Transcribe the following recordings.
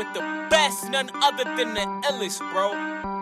with the best, none other than the illest, bro.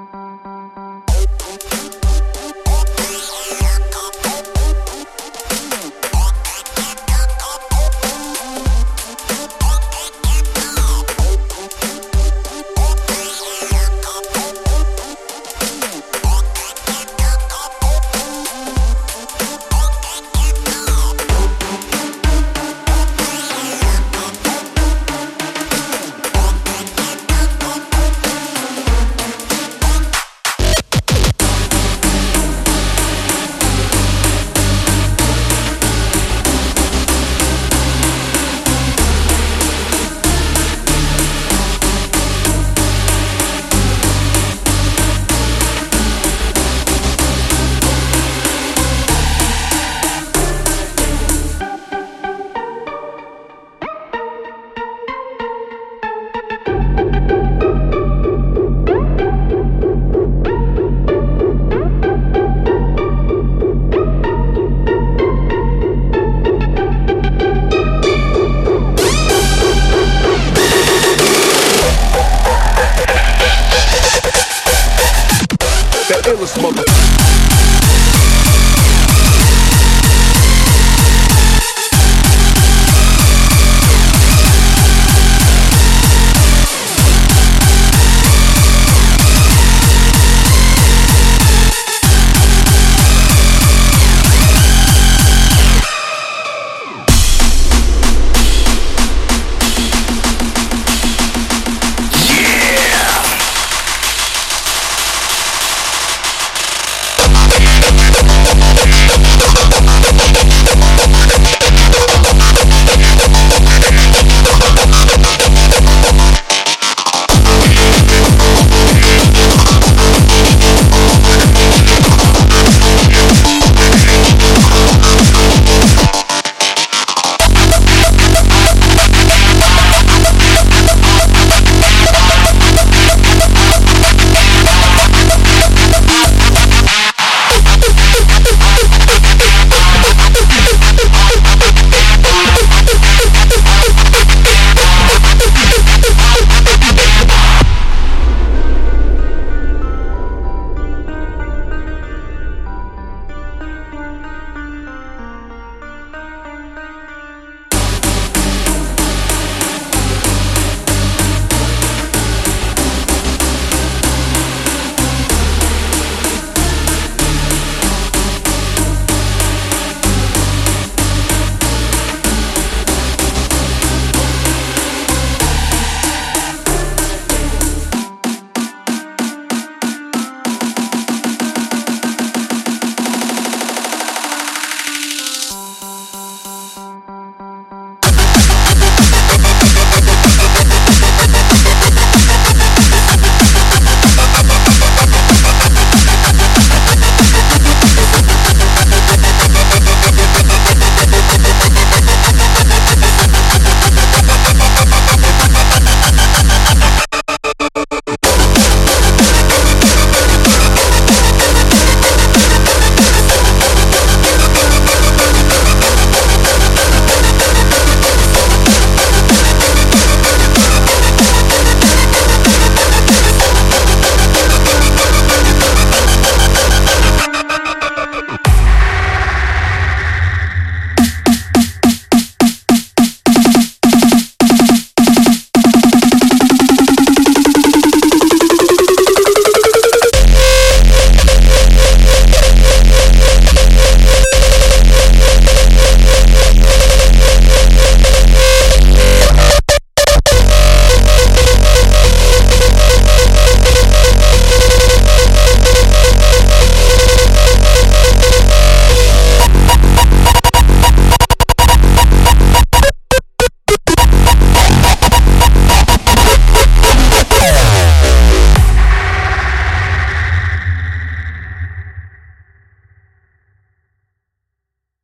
illest mother.